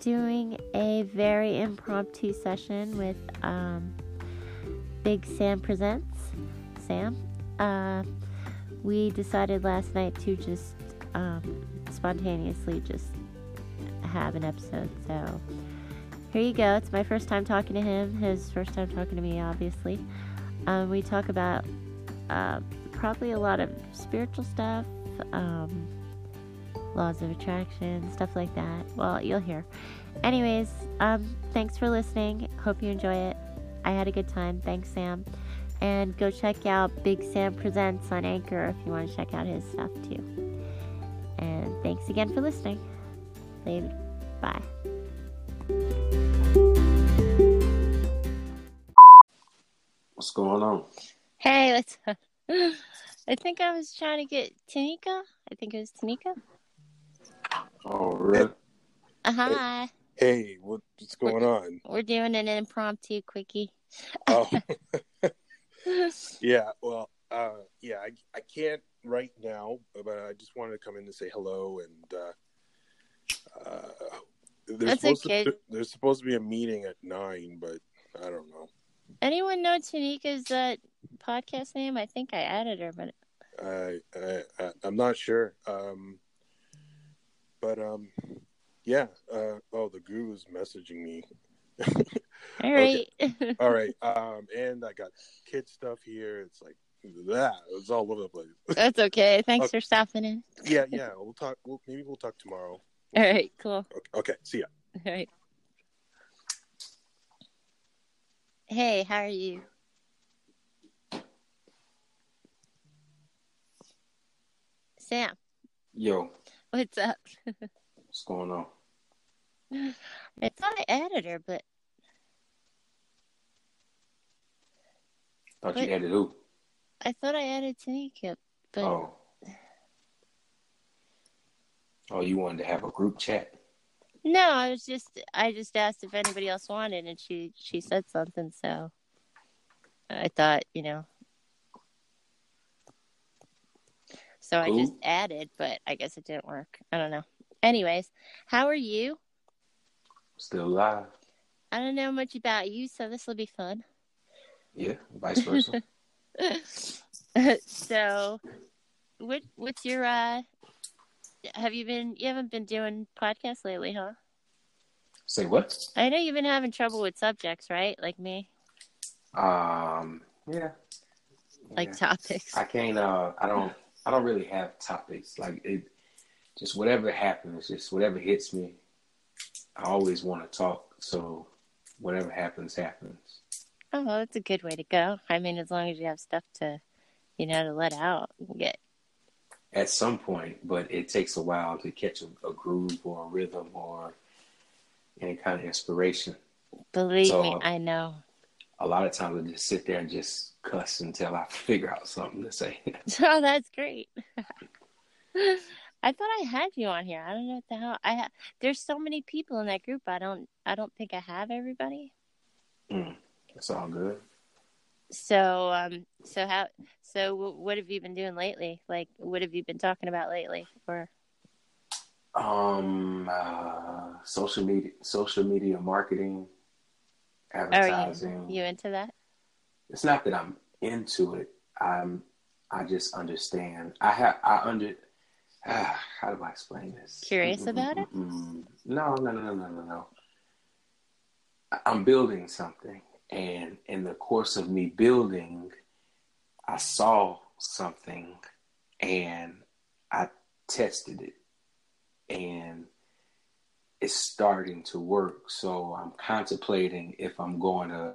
doing a very impromptu session with um, Big Sam Presents. Sam. Uh, we decided last night to just um, spontaneously just have an episode. So here you go. It's my first time talking to him. His first time talking to me, obviously. Um, we talk about uh, probably a lot of spiritual stuff, um, laws of attraction, stuff like that. Well, you'll hear. Anyways, um, thanks for listening. Hope you enjoy it. I had a good time. Thanks, Sam. And go check out Big Sam Presents on Anchor if you want to check out his stuff too. And thanks again for listening. Later. Bye. What's going on? Hey, what's up? I think I was trying to get Tanika. I think it was Tanika. Oh, really? Uh, hi. Hey, what, what's going on? We're doing an impromptu quickie. Oh, yeah. Well, uh, yeah, I, I can't right now, but I just wanted to come in and say hello and uh, uh, there's That's supposed okay. to there's supposed to be a meeting at nine, but I don't know. Anyone know Tanika's uh, podcast name? I think I added her, but I, I, I I'm not sure. Um, but um, yeah. Uh, oh, the guru's messaging me. all right. All right. Um, and I got kid stuff here. It's like that. It's all over the place. That's okay. Thanks Okay. for stopping in. yeah, yeah. We'll talk. We'll, maybe we'll talk tomorrow. All right, cool. Okay. okay. See ya. All right. Hey, how are you? Sam, Yo, what's up? what's going on? I thought I added her, but Thought What? you added who? I thought I added Tanika. But Oh. Oh, you wanted to have a group chat? no, I was just I just asked if anybody else wanted, and she she said something, so I thought you know. So I just added, but I guess it didn't work. I don't know. Anyways, how are you? Still alive? I don't know much about you, so this will be fun. Yeah, vice versa. so, what what's your uh? Have you been? You haven't been doing podcasts lately, huh? Say what? I know you've been having trouble with subjects, right? Like me, Um, yeah. like Yeah. topics. I can't. Uh, I don't. I don't really have topics. Like it, just whatever happens, just whatever hits me. I always want to talk. So whatever happens, happens. Oh, well, that's a good way to go. I mean, as long as you have stuff to, you know, to let out. And get At some point, but it takes a while to catch a, a groove or a rhythm or any kind of inspiration. believe So, me, I know. A lot of times I just sit there and just cuss until I figure out something to say. Oh, that's great. I thought I had you on here. I don't know what the hell. I ha- there's so many people in that group. I don't. I don't think I have everybody. Mm, it's all good. So, um, so how? So, w- what have you been doing lately? Like, what have you been talking about lately? Or Um, uh, social media, social media marketing, are advertising. you you into that? It's not that I'm into it. I'm, I just understand. I have, I under. Ah, how do I explain this? Curious about it? Mm-mm-mm-mm. No, no, no, no, no, no, no. I'm building something, and in the course of me building, I saw something, and I tested it, and it's starting to work. So I'm contemplating if I'm going to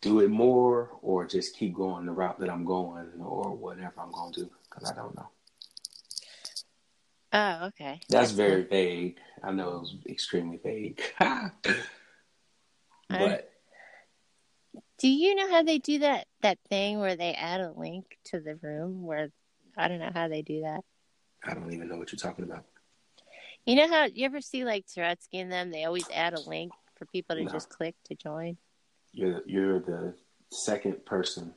do it more or just keep going the route that I'm going or whatever I'm going to do because I don't know. Oh, okay. That's very vague. I know it was extremely vague. but Do you know how they do that that thing where they add a link to the room? Where I don't know how they do that. I don't even know what you're talking about. You know how you ever see like Turetsky and them? They always add a link for people to No. just click to join. You're you're the second person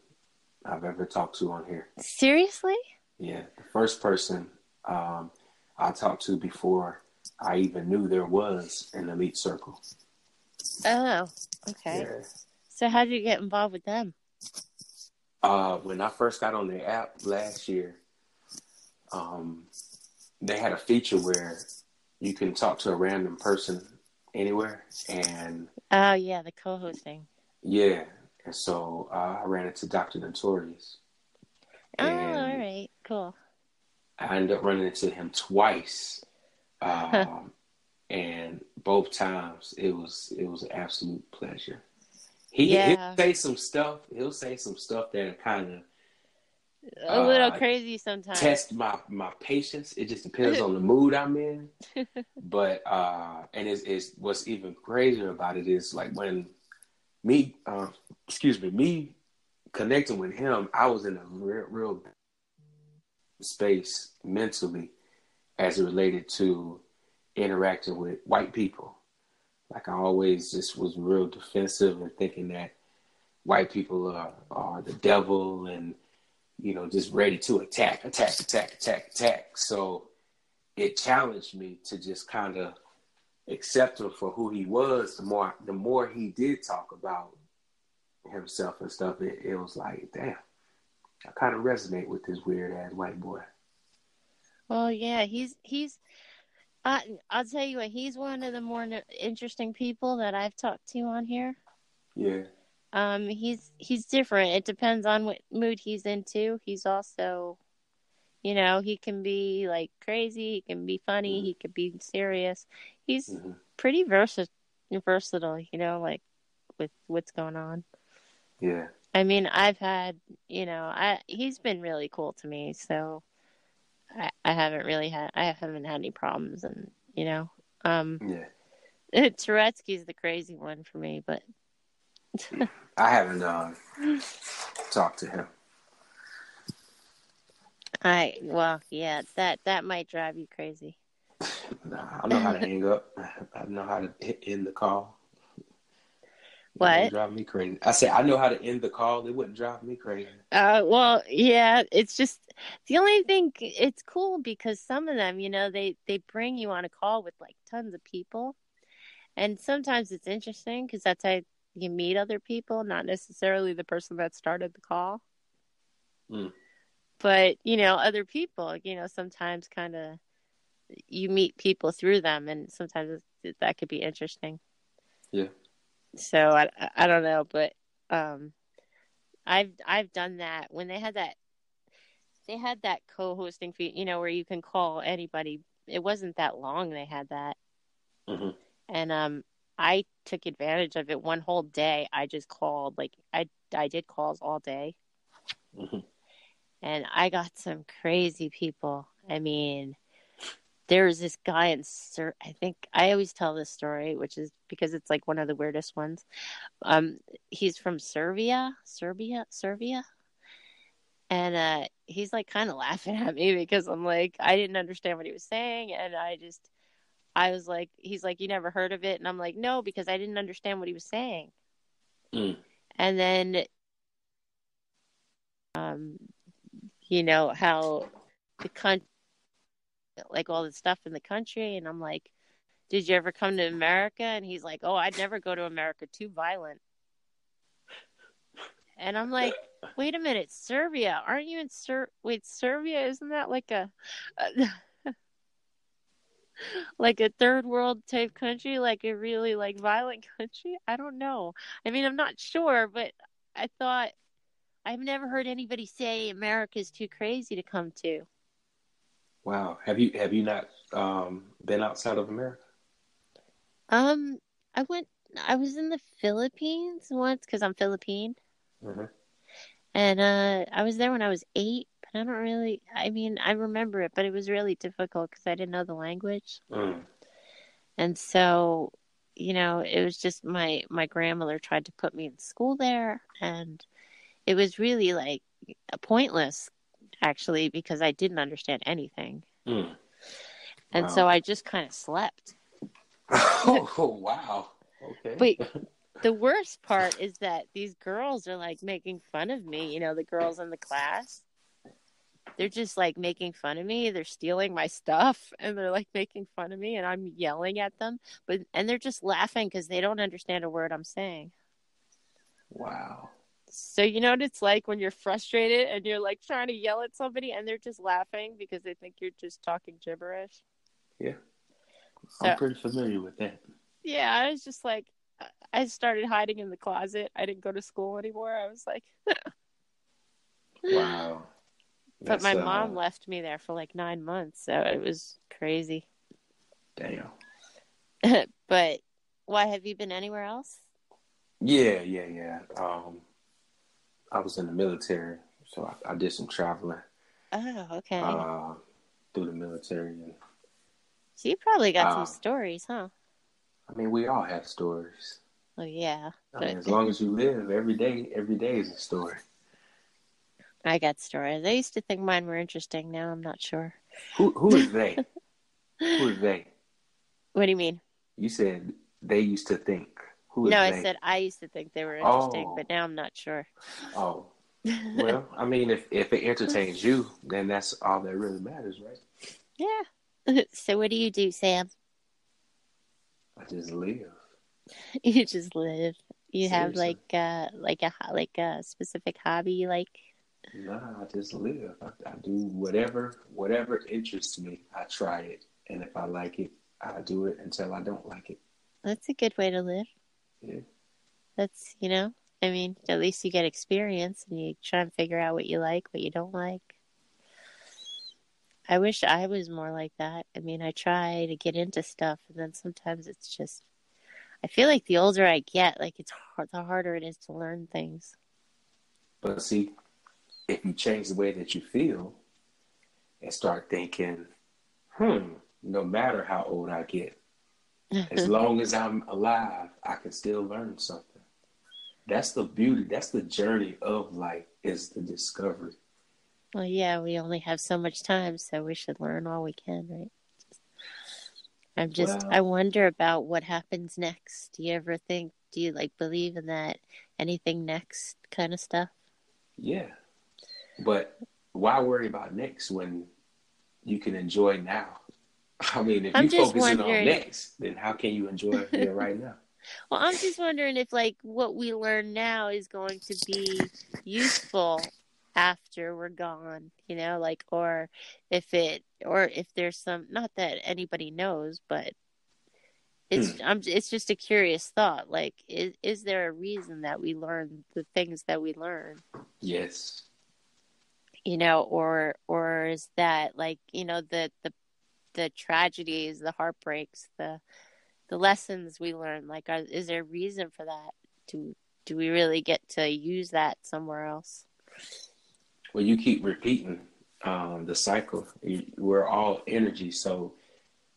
I've ever talked to on here. Seriously? Yeah, the first person um, I talked to before I even knew there was an elite circle. Oh, okay. Yeah. So how did you get involved with them? Uh, when I first got on the app last year, um, they had a feature where you can talk to a random person anywhere, and Oh yeah, the co-hosting. yeah, and so uh, I ran into Dr. Notorious. Oh, all right, cool. I ended up running into him twice, um, and both times it was it was an absolute pleasure. He Yeah. he'll say some stuff. He'll say some stuff that kind of A little Uh, crazy sometimes. test my my patience. It just depends on the mood I'm in. But uh, and it's, it's what's even crazier about it is like when me, uh, excuse me, me connecting with him, I was in a real, real space mentally as it related to interacting with white people. Like I always just was real defensive and thinking that white people are, are the devil and you know just ready to attack, attack, attack, attack, attack. So it challenged me to just kind of accept him for who he was. The more the more he did talk about himself and stuff, it, it was like, damn, I kind of resonate with this weird ass white boy. Well, yeah, he's he's. I I'll tell you what, he's one of the more interesting people that I've talked to on here. Yeah, Um, he's he's different. It depends on what mood he's into. He's also, you know, he can be like crazy. He can be funny. Mhm. He can be serious. He's hmm pretty versa- versatile. You know, like with what's going on. yeah, I mean, I've had, you know, I he's been really cool to me, so I, I haven't really had I haven't had any problems, and you know, um, yeah. Turetsky's the crazy one for me, but I haven't uh, talked to him. I well, yeah, that that might drive you crazy. Nah, I know how to hang up. I know how to hit- end the call. What? drive me crazy. I said I know how to end the call. It wouldn't drive me crazy. Uh, well, yeah, it's just the only thing. It's cool because some of them, you know, they they bring you on a call with like tons of people, and sometimes it's interesting because that's how you meet other people, not necessarily the person that started the call. Mm. But you know, other people, you know, sometimes kind of you meet people through them, and sometimes that could be interesting. Yeah. So I I don't know, but um. I've I've done that when they had that they had that co-hosting fee, you know, where you can call anybody. It wasn't that long they had that. Mhm. And um I took advantage of it one whole day. I just called like I I did calls all day Mhm. and I got some crazy people. I mean, there was this guy in Ser- I think I always tell this story, which is because it's like one of the weirdest ones. Um, he's from Serbia, Serbia, Serbia, and uh, he's like kind of laughing at me because I'm like I didn't understand what he was saying, and I just I was like, he's like, you never heard of it, and I'm like, no, because I didn't understand what he was saying, Mm. and then um, you know how the country like all the stuff in the country and i'm like did you ever come to america? And he's like oh i'd never go to america. Too violent. And i'm like wait a minute serbia. Aren't you in Ser- wait serbia? Isn't that like a, a like a third world type country like a really like violent country i don't know i mean i'm not sure but i thought i've never heard anybody say america's too crazy to come to Wow. Have you have you not um, been outside of America? Um, I went. I was in the Philippines once because I'm Philippine, Mm-hmm. and uh, I was there when I was eight. But I don't really. I mean, I remember it, but it was really difficult because I didn't know the language, Mm. and so you know, it was just my my grandmother tried to put me in school there, and it was really like pointless, actually, because I didn't understand anything, Mm. and Wow. so I just kind of slept. oh wow. Okay. Wait. the worst part is that these girls are like making fun of me, you know, the girls in the class. They're just like making fun of me. They're stealing my stuff and they're like making fun of me and I'm yelling at them, but and they're just laughing cuz they don't understand a word I'm saying. Wow. So you know what it's like when you're frustrated and you're like trying to yell at somebody and they're just laughing because they think you're just talking gibberish. Yeah. So- I'm pretty familiar with that. Yeah, I was just like I started hiding in the closet. I didn't go to school anymore. I was like Wow. But That's, my uh, mom left me there for like 9 months, so it was crazy. Damn. but why have you been anywhere else? Yeah, yeah, yeah. Um, I was in the military, so I, I did some traveling Oh, okay. uh, through the military, and so you probably got uh, some stories, huh? I mean, we all have stories. Oh yeah. I mean, as long as you live, every day, every day is a story. I got stories. I used to think mine were interesting. Now I'm not sure. Who who is they? who is they? What do you mean? You said they used to think. Who is No, they? I said I used to think they were interesting, Oh. but now I'm not sure. Oh, well, I mean, if if it entertains you, then that's all that really matters, right? yeah. so what do you do, Sam? I just live. You just live. You have like uh like a like a specific hobby like. Nah, I just live. I, I do whatever whatever interests me. I try it, and if I like it, I do it until I don't like it. That's a good way to live. Yeah. That's you know, I mean, at least you get experience and you try and figure out what you like, what you don't like. I wish I was more like that. I mean, I try to get into stuff, and then sometimes it's just. I feel like the older I get, like it's hard, the harder it is to learn things. But see, if you change the way that you feel and start thinking, hmm, no matter how old I get, as long as I'm alive, I can still learn something. That's the beauty. That's the journey of life is the discovery. Well, yeah, we only have so much time, so we should learn all we can, right? I'm just, Well- I wonder about what happens next. Do you ever think, do you like believe in that anything next kind of stuff? Yeah. But why worry about next when you can enjoy now? I mean, if I'm you just focusing on next, then how can you enjoy here right now? Well, I'm just wondering if like what we learn now is going to be useful after we're gone, you know, like or if it or if there's some not that anybody knows, but it's hmm. I'm it's just a curious thought. Like is is there a reason that we learn the things that we learn? Yes. You know, or or is that like, you know, the the the tragedies, the heartbreaks, the the lessons we learn like are, is there a reason for that do do we really get to use that somewhere else Well, you keep repeating um, the cycle. We're all energy. So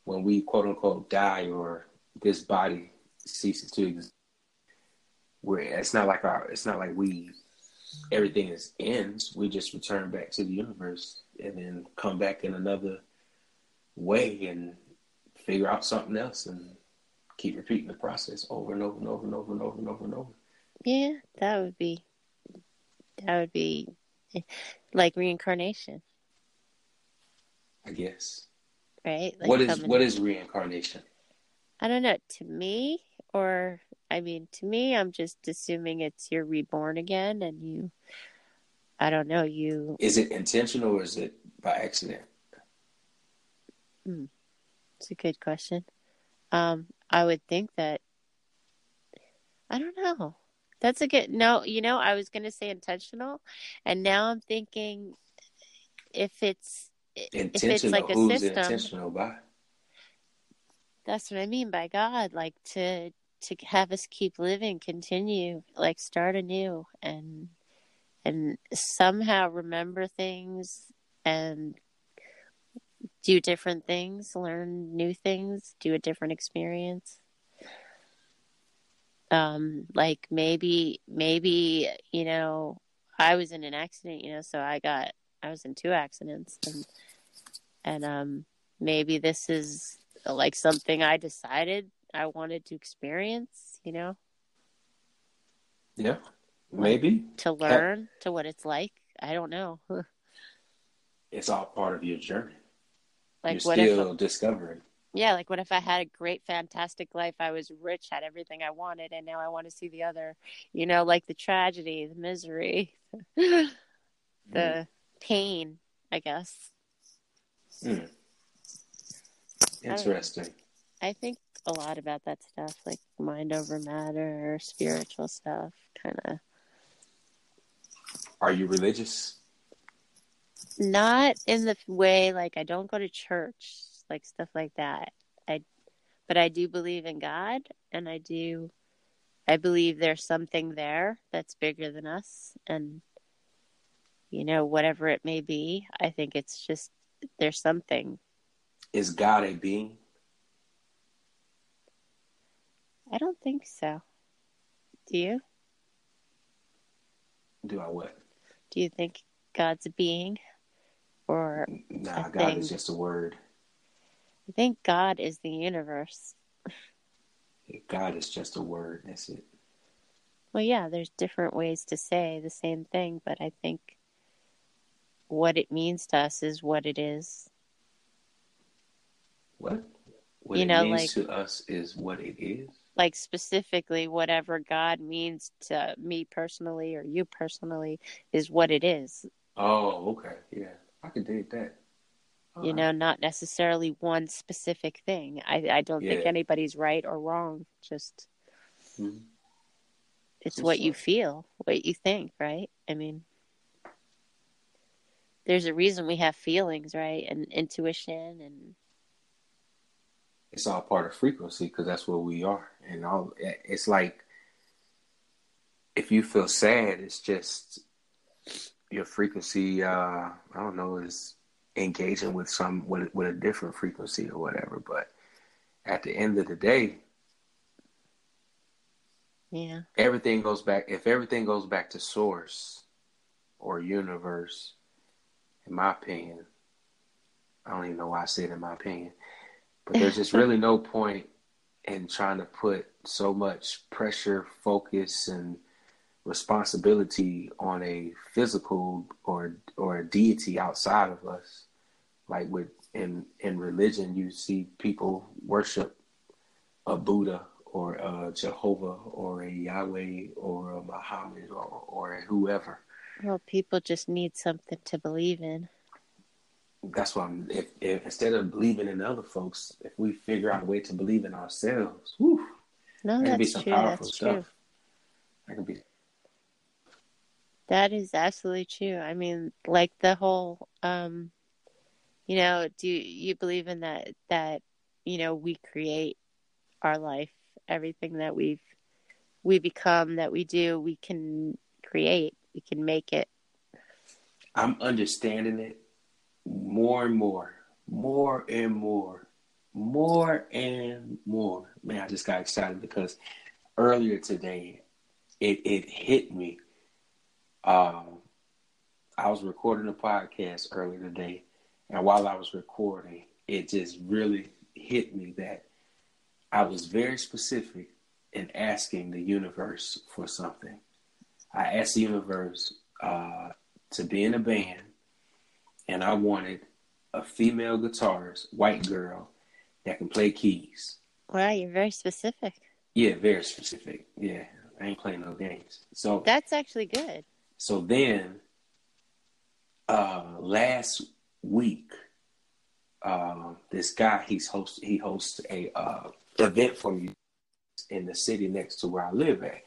when we quote unquote die or this body ceases to exist, we're, it's not like our, it's not like we, everything is ends. We just return back to the universe and then come back in another way and figure out something else and keep repeating the process over and over and over and over and over and over and over. yeah that would be that would be like reincarnation I guess. right like what is what is reincarnation? i don't know to me or i mean to me i'm just assuming it's you're reborn again and you i don't know you Is it intentional or is it by accident? It's a good question. Um, I would think that I don't know. That's a good no. You know, I was gonna say intentional, and now I'm thinking if it's if it's like a Who's system. intentional by? That's what I mean by God, like to to have us keep living, continue, like start anew, and and somehow remember things and do different things, learn new things, do a different experience. Um, like maybe maybe you know I was in an accident, you know, so I got I was in two accidents, and and um maybe this is like something I decided I wanted to experience, you know, Yeah, maybe. to learn to what it's like. I don't know. it's all part of your journey. Like You're what still if discovering. yeah, like what if I had a great fantastic life, I was rich, had everything I wanted, and now I want to see the other, you know, like the tragedy, the misery, the Mm. pain, I guess. Mm. Interesting. I think a lot about that stuff, like mind over matter, spiritual stuff, kind of. Are you religious? Not in the way like I don't go to church, like stuff like that. I, but I do believe in God, and I do, I believe there's something there that's bigger than us, and you know whatever it may be. I think it's just there's something. Is God a being? I don't think so. Do you? Do I what? Do you think God's a being, or Nah, God thing. is just a word. I think God is the universe? God is just a word. That's it. Well, yeah, there's different ways to say the same thing, but I think what it means to us is what it is. What? What You it know, means like- to us is what it is. Like, specifically, whatever God means to me personally or you personally is what it is. Oh, okay. Yeah. I can dig that. You Alright. know, not necessarily one specific thing. I, I don't think anybody's right or wrong. Just, Mhm. it's what you feel, what you think, right? I mean, there's a reason we have feelings, right? And intuition and It's all part of frequency because that's where we are. And all it's like if you feel sad, it's just your frequency. Uh, I don't know is engaging with some with, with a different frequency or whatever. But at the end of the day, yeah. everything goes back if everything goes back to source or universe in my opinion i don't even know why i said it in my opinion but there's just really no point in trying to put so much pressure focus and responsibility on a physical or or a deity outside of us like with in in religion you see people worship a buddha or a Jehovah or a Yahweh or a Muhammad or, or whoever. Well, people just need something to believe in. That's why I'm, if, if instead of believing in other folks, if we figure out a way to believe in ourselves, whew, No, that could be some true. powerful That's stuff. true. That could be That is absolutely true. I mean, like the whole, um, you know, do you believe in that? That you know, we create our life. Everything that we've we become, that we do, we can create. We can make it. I'm understanding it more and more, more and more, more and more. Man, I just got excited because earlier today, it it hit me. Um, I was recording a podcast earlier today, and while I was recording, it just really hit me that I was very specific in asking the universe for something. I asked the universe uh, to be in a band, and I wanted a female guitarist, white girl, that can play keys. Wow, you're very specific. Yeah, very specific. Yeah, I ain't playing no games. So That's actually good. so then, uh, last week, uh, this guy he's host he hosts a uh, event for me in the city next to where I live at.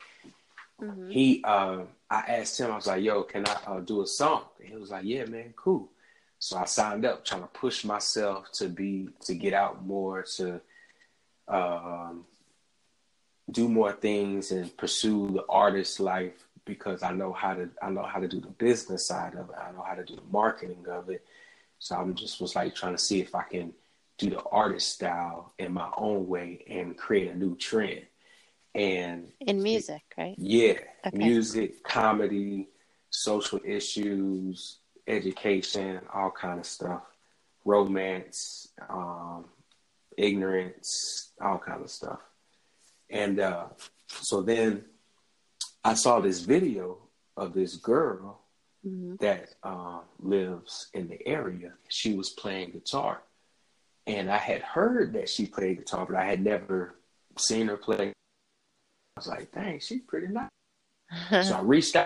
hmm He, uh, I asked him, I was like, "Yo, can I uh, do a song?" And he was like, "Yeah, man, cool." So I signed up, trying to push myself to be to get out more, to um, do more things and pursue the artist life because I know how to I know how to do the business side of it. I know how to do the marketing of it. So I'm just was like trying to see if I can do the artist style in my own way and create a new trend. And In music, right? yeah, Okay. music, comedy, social issues, education, all kind of stuff, romance, um, ignorance, all kind of stuff. And uh, so then I saw this video of this girl Mhm. that um, lives in the area. She was playing guitar, and I had heard that she played guitar, but I had never seen her play. I was like, "Dang, she's pretty nice." So I reached out.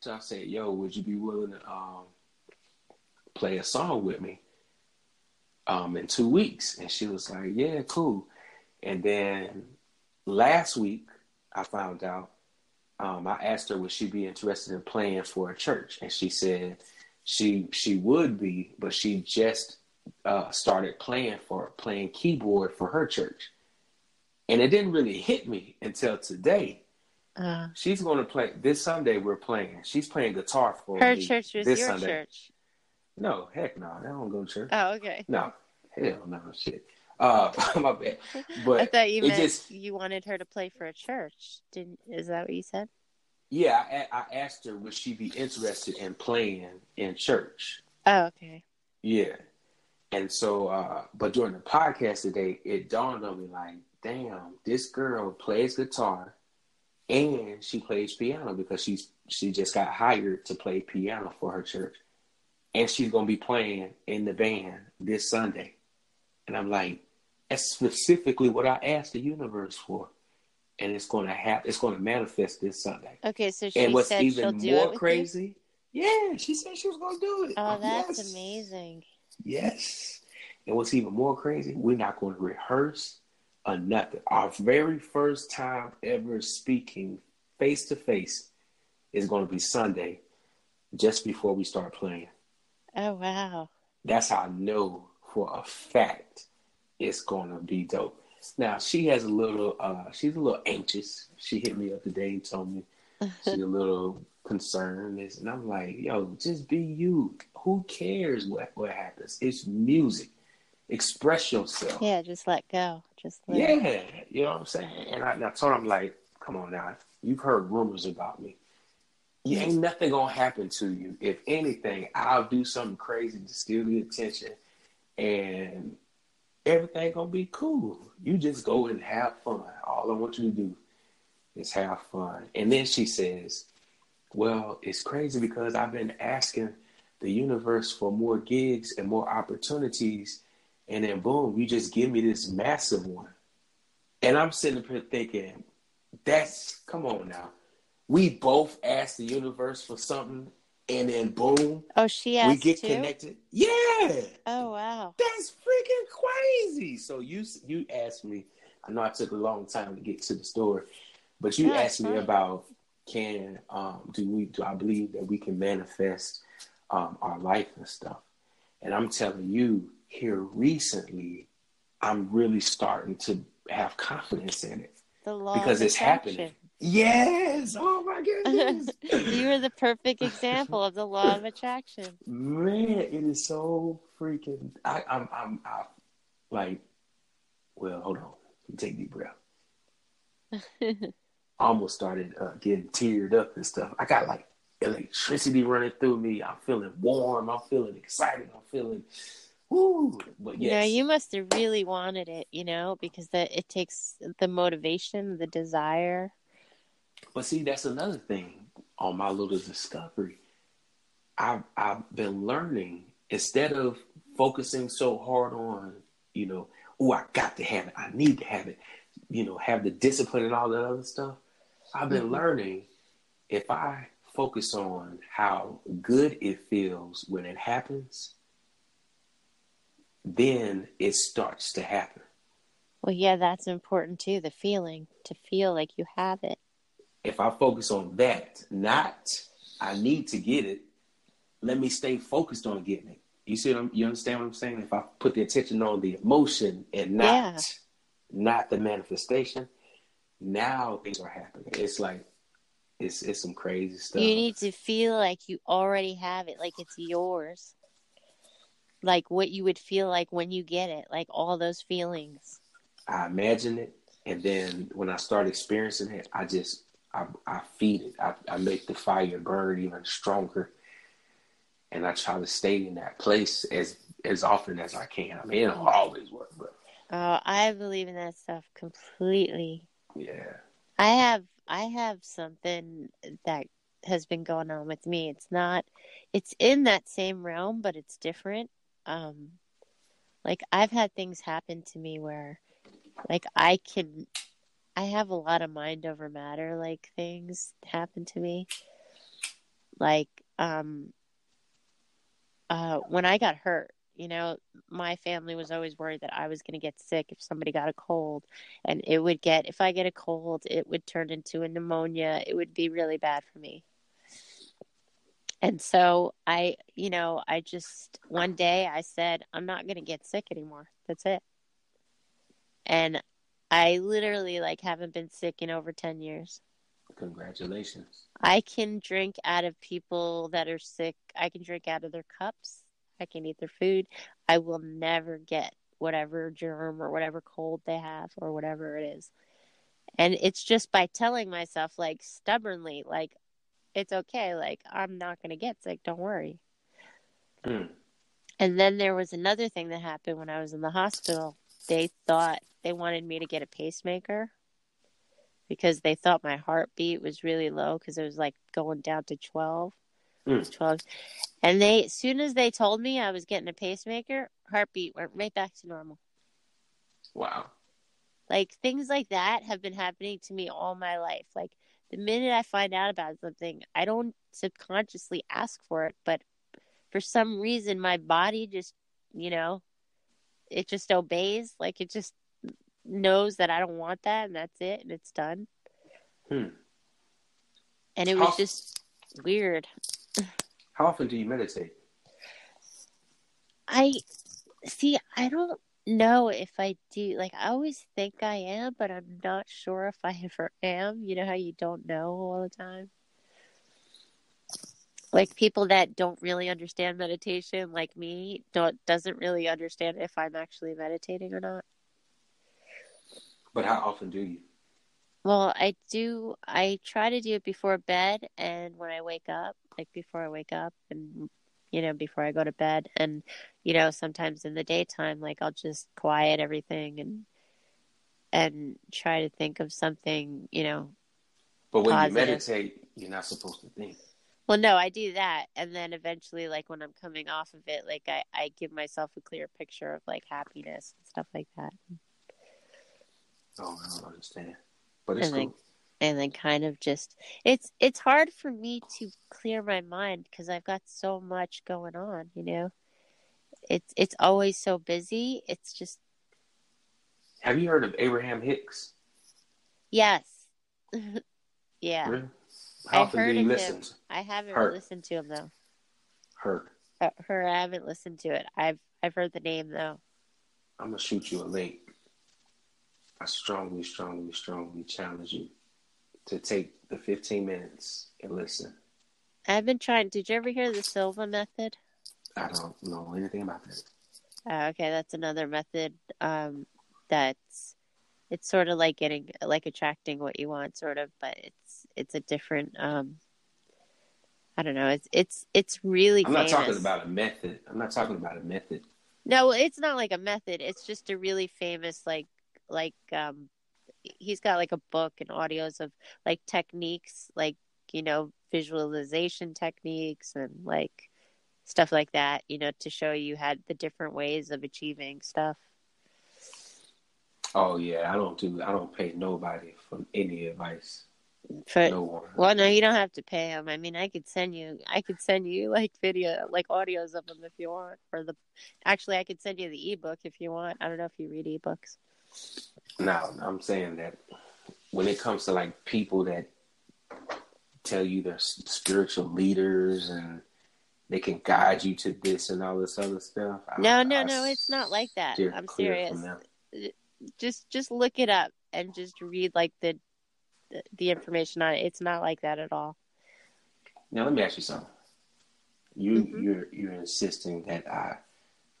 So I said, "Yo, would you be willing to um, play a song with me um, in two weeks?" And she was like, "Yeah, cool." And then last week, I found out. Um, I asked her would she be interested in playing for a church, and she said she she would be, but she just uh, started playing for playing keyboard for her church, and it didn't really hit me until today. Uh, She's going to play this Sunday. We're playing. She's playing guitar for her me church was this your Sunday. church. No, heck no, I don't go to church. Oh, okay. No, hell no, shit. Uh, my bad. But I thought you meant just you wanted her to play for a church. Didn't is that what you said? yeah, I, I asked her would she be interested in playing in church. Oh, okay. Yeah. And so, uh, but during the podcast today, it dawned on me like, damn, this girl plays guitar and she plays piano because she's she just got hired to play piano for her church. And she's gonna be playing in the band this Sunday. And I'm like, that's specifically what I asked the universe for. And it's gonna happen it's gonna manifest this Sunday. Okay, so she and what's said she'll even do it more with you? crazy, yeah, she said she was gonna do it. Oh, that's Yes. amazing. Yes. And what's even more crazy, we're not going to rehearse or nothing. Our very first time ever speaking face to face is going to be Sunday, just before we start playing. Oh wow. That's how I know for a fact it's going to be dope. Now she has a little, uh, she's a little anxious. She hit me up today and told me she's a little concerned, and I'm like, yo, just be you. Who cares what what happens? It's music. Express yourself. Yeah, just let go. Just let Yeah, you know what I'm saying. And I, and I told him like, come on now, you've heard rumors about me. You ain't nothing gonna happen to you. If anything, I'll do something crazy to steal the attention, and everything gonna be cool. You just go and have fun. All I want you to do is have fun. And then she says, "Well, it's crazy because I've been asking the universe for more gigs and more opportunities." And then boom, you just give me this massive one. And I'm sitting up here thinking, that's come on now. We both asked the universe for something, and then boom, Oh, she asked we get too. connected. Yeah, Oh wow. that's freaking crazy. So you you asked me. I know I took a long time to get to the story, but you it's asked me about can um, do we do I believe that we can manifest um, our life and stuff. And I'm telling you, here recently, I'm really starting to have confidence in it The law because it's attraction. happening. Yes. Oh my goodness. you are the perfect example of the law of attraction. Man, it is so freaking. I, I'm, I'm, I, like, well, hold on. Take a deep breath. Almost started uh, getting teared up and stuff. I got like electricity running through me. I'm feeling warm. I'm feeling excited. I'm feeling, But You know, you must have really wanted it, you know, because that it takes the motivation, the desire. But see, that's another thing on my little discovery. I've I've been learning instead of focusing so hard on, you know, oh, I got to have it, I need to have it, you know, have the discipline and all that other stuff. I've been Mhm. learning if I focus on how good it feels when it happens, then it starts to happen. Well, yeah, that's important too. The feeling to feel like you have it. if I focus on that, not I need to get it, let me stay focused on getting it. You see what I'm, you understand what I'm saying? If I put the attention on the emotion and not Yeah. not the manifestation, now things are happening. It's like it's it's some crazy stuff. You need to feel like you already have it, like it's yours. Like what you would feel like when you get it, like all those feelings. I imagine it, and then when I start experiencing it, I just I, I feed it. I, I make the fire burn even stronger, and I try to stay in that place as as often as I can. I mean, it don't always work, but Oh, I believe in that stuff completely. yeah, I have I have something that has been going on with me. It's not it's in that same realm, but it's different. Um like I've had things happen to me where like I can I have a lot of mind over matter like things happen to me. Like um uh when I got hurt, you know, my family was always worried that I was going to get sick if somebody got a cold and it would get if I get a cold, it would turn into a pneumonia. It would be really bad for me. And so I, you know, I just one day I said I'm not going to get sick anymore. That's it. And I literally like haven't been sick in over 10 years. Congratulations. I can drink out of people that are sick. I can drink out of their cups. I can eat their food. I will never get whatever germ or whatever cold they have or whatever it is. And it's just by telling myself, like, stubbornly, like, it's okay. Like, I'm not going to get sick. Don't worry. Mm. And then there was another thing that happened when I was in the hospital. They thought they wanted me to get a pacemaker because they thought my heartbeat was really low because it was like going down to 12. Mm. 12. And they, as soon as they told me I was getting a pacemaker, heartbeat went right back to normal. Wow. Like things like that have been happening to me all my life. Like the minute I find out about something, I don't subconsciously ask for it, but for some reason my body just, you know, it just obeys. Like it just knows that I don't want that and that's it and it's done. Hmm. And it was just weird. How often do you meditate? I see. I don't know if I do. Like, I always think I am, but I'm not sure if I ever am. You know how you don't know all the time? Like people that don't really understand meditation, like me, don't doesn't really understand if I'm actually meditating or not. But how often do you? Well, I do. I try to do it before bed and when I wake up, like before I wake up and, you know, before I go to bed. And, you know, sometimes in the daytime, like I'll just quiet everything and, and try to think of something, you know. But when Positive. you meditate, you're not supposed to think. Well, no, I do that. And then eventually, like when I'm coming off of it, like I, I give myself a clear picture of like happiness and stuff like that. Oh, I don't understand. But it's And cool. And then kind of just it's it's hard for me to clear my mind because I've got so much going on, you know. It's it's always so busy. It's just Have you heard of Abraham Hicks? yes. yeah. Really? How I've often heard do you of listen? him. I haven't Heard. listened to him though. Heard. Uh, Her I haven't listened to it. I've I've heard the name though. I'm gonna shoot you a link. I strongly, strongly, strongly challenge you to take the 15 minutes and listen. I've been trying did you ever hear the Silva method? I don't know anything about that. Uh, okay, that's another method um, that's it's sort of like getting like attracting what you want, sort of, but it's it's a different. Um, I don't know. It's it's it's really. I'm not talking about a method. I'm not talking about a method. No, it's not like a method. It's just a really famous like like um, he's got like a book and audios of like techniques, like you know visualization techniques and like stuff like that. You know, to show you had the different ways of achieving stuff. Oh yeah, I don't do. I don't pay nobody for any advice. For, No one. Well, no, you don't have to pay him. I mean, I could send you, I could send you like video, like audios of them if you want, or the. Actually, I could send you the ebook if you want. I don't know if you read ebooks. No, I'm saying that when it comes to like people that tell you they're spiritual leaders and they can guide you to this and all this other stuff. I- No, no, I no, it's not like that. I'm serious. Just, just look it up and just read like the, the, information on it. It's not like that at all. Now let me ask you something. You Mhm. you're you're insisting that I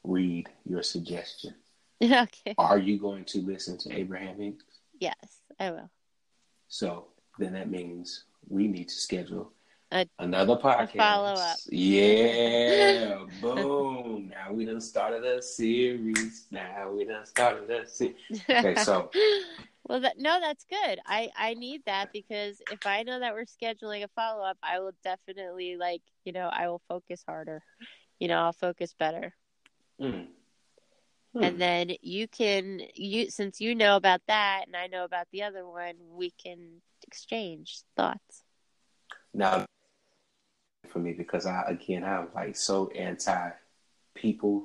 read your suggestion. okay. Are you going to listen to Abraham Hicks? Yes, I will. So then that means we need to schedule A- another podcast. follow-up. Yeah, boom. Now we done started a series. Now we done started a series. Okay, so Well, that, no, that's good. I I need that because if I know that we're scheduling a follow up, I will definitely like you know I will focus harder. You know, I'll focus better. Mm. Hmm. And then you can you since you know about that and I know about the other one, we can exchange thoughts. Now, for me, because I again I'm like so anti people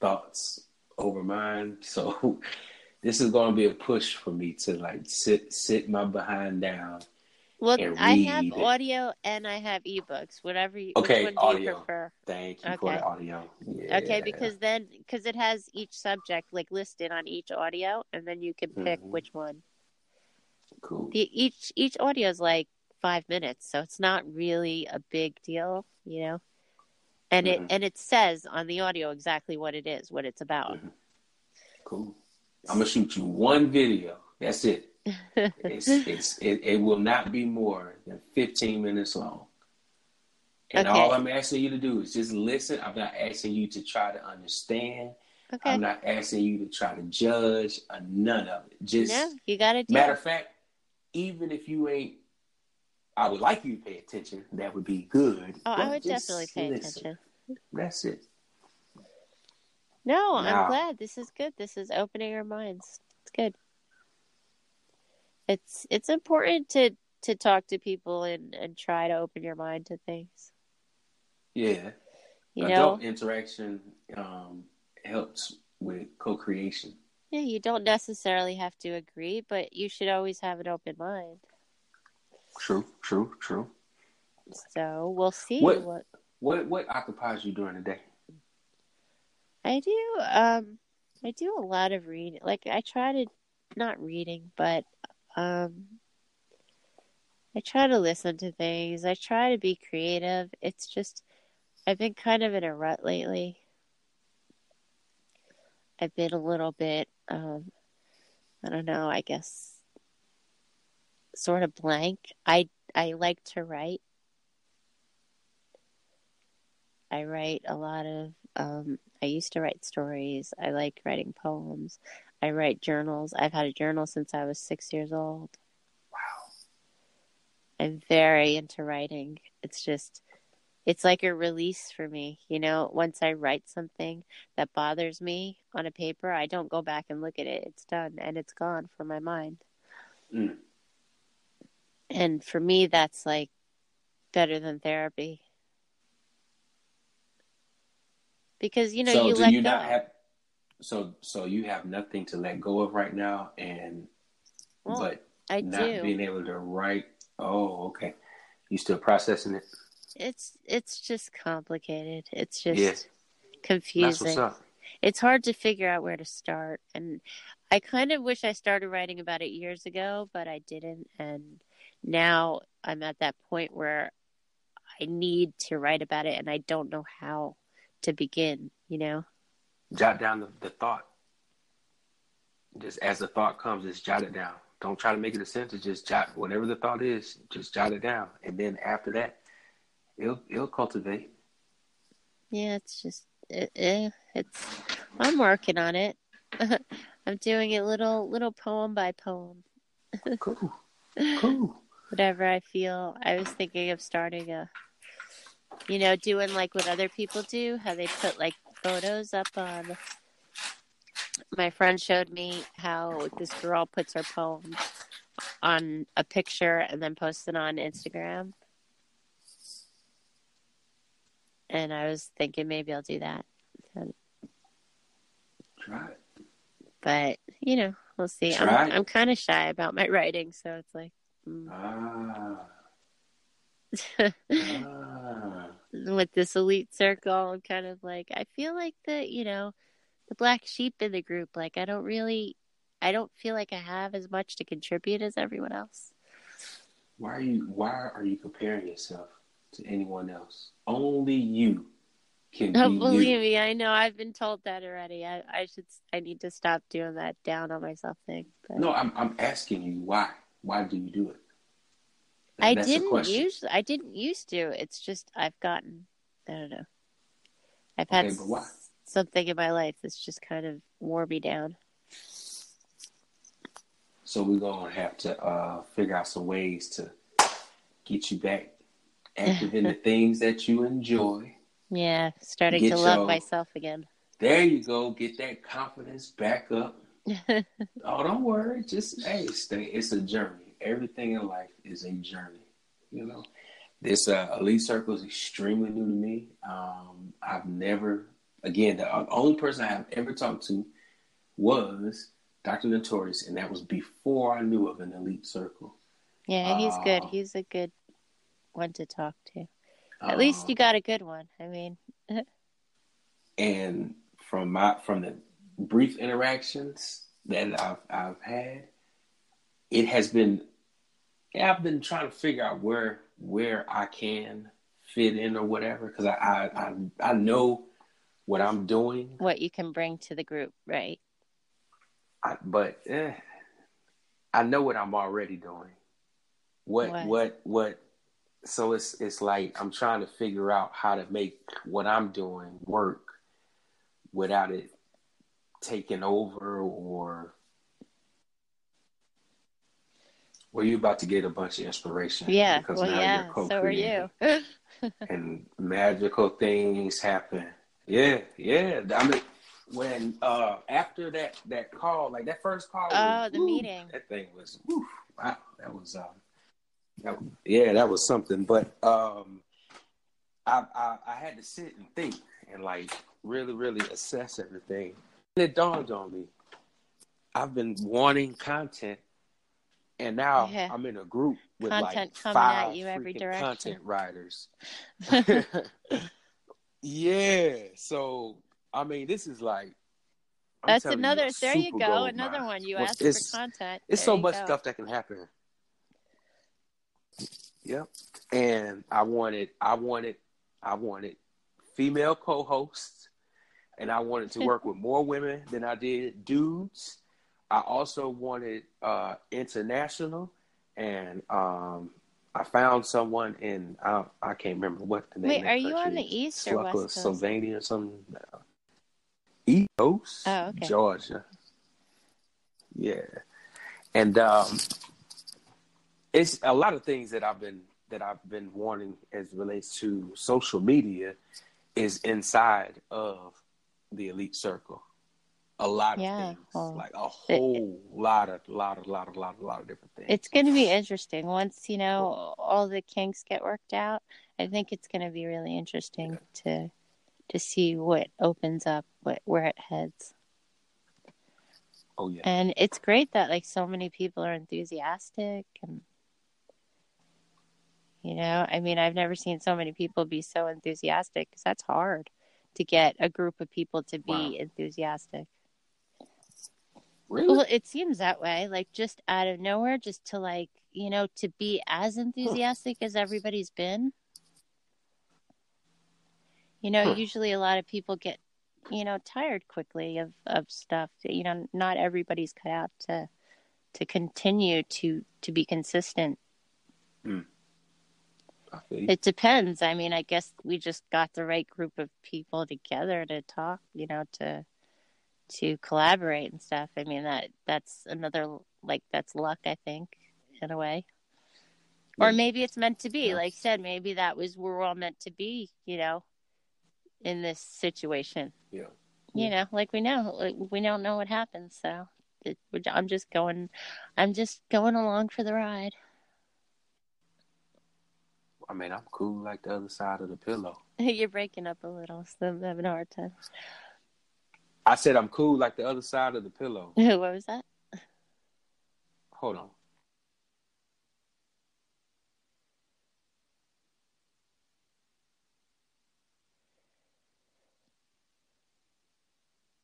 thoughts over mine, so this is going to be a push for me to like sit sit my behind down. Well, I have it. audio and I have ebooks. Whatever you, Okay, which one do you audio. prefer? Thank you Okay. the audio. Yeah. Okay, because then because it has each subject like listed on each audio, and then you can pick Mhm. which one. cool. The each each audio is like five minutes, so it's not really a big deal, you know. And Mhm. it and it says on the audio exactly what it is, what it's about. Mhm. Cool. I'm gonna shoot you one video. That's it. It's, it's it, it will not be more than 15 minutes long. And Okay. all I'm asking you to do is just listen. I'm not asking you to try to understand. okay. I'm not asking you to try to judge. Uh, none of it. Just no, you got do. matter of fact, even if you ain't, I would like you to pay attention. That would be good. Oh, I would definitely pay listen. attention. That's it. No, Now- I'm glad. This is good. This is opening our minds. It's good. It's it's important to to talk to people and and try to open your mind to things. Yeah. You Adult know, interaction um, helps with co-creation. yeah, you don't necessarily have to agree, but you should always have an open mind. True. True. True. So we'll see What- what What what occupies you during the day? I do. Um, I do a lot of reading. Like I try to not reading, but um, I try to listen to things. I try to be creative. It's just I've been kind of in a rut lately. I've been a little bit. Um, I don't know. I guess sort of blank. I I like to write. I write a lot of um I used to write stories. I like writing poems. I write journals. I've had a journal since I was 6 years old. Wow. I'm very into writing. It's just it's like a release for me, you know, once I write something that bothers me on a paper, I don't go back and look at it. It's done and it's gone from my mind. Mm. And for me that's like better than therapy. Because you know, so you do let you go. not have? So so you have nothing to let go of right now, and Well, but I not do. being able to write. Oh, okay. You still processing it? It's it's just complicated. It's just. That's confusing. It's hard to figure out where to start. And I kind of wish I started writing about it years ago, but I didn't. And now I'm at that point where I need to write about it and I don't know how to begin, you know? Jot down the, the thought. Just as the thought comes, just jot it down. Don't try to make it a sentence. Just jot whatever the thought is. Just jot it down, and then after that, it'll it'll cultivate. Yeah, it's just it, eh, it's I'm working on it. I'm doing it little little poem by poem. Cool, cool. whatever I feel. I was thinking of starting a, you know, doing like what other people do, how they put like photos up on. My friend showed me how this girl puts her poem on a picture and then posts it on Instagram. And I was thinking maybe I'll do that. Try it. But, you know, we'll see. I'm, it. I'm kind of shy about my writing, so it's like. mm. Ah, ah. with this elite circle, I'm kind of like I feel like the you know the black sheep in the group. Like I don't really, I don't feel like I have as much to contribute as everyone else. Why are you Why are you comparing yourself to anyone else? Only you can Oh, be believe you. me, I know I've been told that already. I, I should, I need to stop doing that down on myself thing. But No, I'm I'm asking you why. Why do you do it? I didn't use, I didn't used to. It's just I've gotten, I don't know. I've had Okay, but why? s- something in my life that's just kind of wore me down. So we're gonna have to uh, figure out some ways to get you back active in the things that you enjoy. Yeah, starting Get to love your- myself again. There you go. Get that confidence back up. Oh, don't worry. Just hey, stay. It's a journey. Everything in life is a journey. You know, this uh, elite circle is extremely new to me. Um, I've never, again, the only person I have ever talked to was Dr. Notorious, and that was before I knew of an elite circle. yeah, he's good. Uh, He's a good one to talk to. At least Um, you got a good one. I mean, and from my from the brief interactions that I've I've had, it has been yeah, I've been trying to figure out where where I can fit in or whatever because I, I I I know what I'm doing, what you can bring to the group, right? I, but eh, I know what I'm already doing. What What? what what? So it's it's like I'm trying to figure out how to make what I'm doing work without it taking over or. Well, you're about to get a bunch of inspiration. Yeah. because Well, now yeah. you're So are you. and magical things happen. Yeah, yeah. I mean, when uh after that that call, like that first call, Oh, was, the woo, meeting. That thing was woo, wow. That was um, that, yeah, that was something. But um, I, I I had to sit and think and like really really assess everything. And it dawned on me, I've been wanting content. And now Yeah. I'm in a group with Content like five you every freaking direction. content writers. yeah. So I mean, this is like I'm That's another. a there you go. Another mine. one. You asked for content. It's There so much go. stuff that can happen. Yep. And I wanted, I wanted, I wanted female co-hosts, and I wanted to work with more women than I did dudes. I also wanted uh, international, and um, I found someone in I, I can't remember what the name. Wait, are you on the. East or West Coast? Sylvania or something? East Coast, Oh, okay. Georgia. Yeah, and um, it's a lot of things that I've been that I've been wanting as it relates to social media is inside of the elite circle. A lot of things, well, like a whole lot of, lot of, lot of, lot of, lot of different things. It's going to be interesting once you know all the kinks get worked out. I think it's going to be really interesting to to see what opens up, what where it heads. oh yeah, And it's great that like so many people are enthusiastic and you know, I mean, I've never seen so many people be so enthusiastic cuz that's hard to get a group of people to be Wow. enthusiastic. Really? Well, it seems that way, like just out of nowhere, just to like, you know, to be as enthusiastic as everybody's been. You know, Huh. usually a lot of people get, you know, tired quickly of of stuff. You know, not everybody's cut out to to continue to to be consistent. Hmm. You. It depends. I mean, I guess we just got the right group of people together to talk, you know, to to collaborate and stuff. I mean, that that's another like that's luck, I think, in a way. Or maybe it's meant to be. Yeah. Like I said, maybe that was we're all meant to be, you know, in this situation. Yeah. You know, like we know, like, we don't know what happens, so it, I'm just going, I'm just going along for the ride. I mean, I'm cool like the other side of the pillow. You're breaking up a little, so I'm having a hard time. I said I'm cool like the other side of the pillow. what was that? Hold on.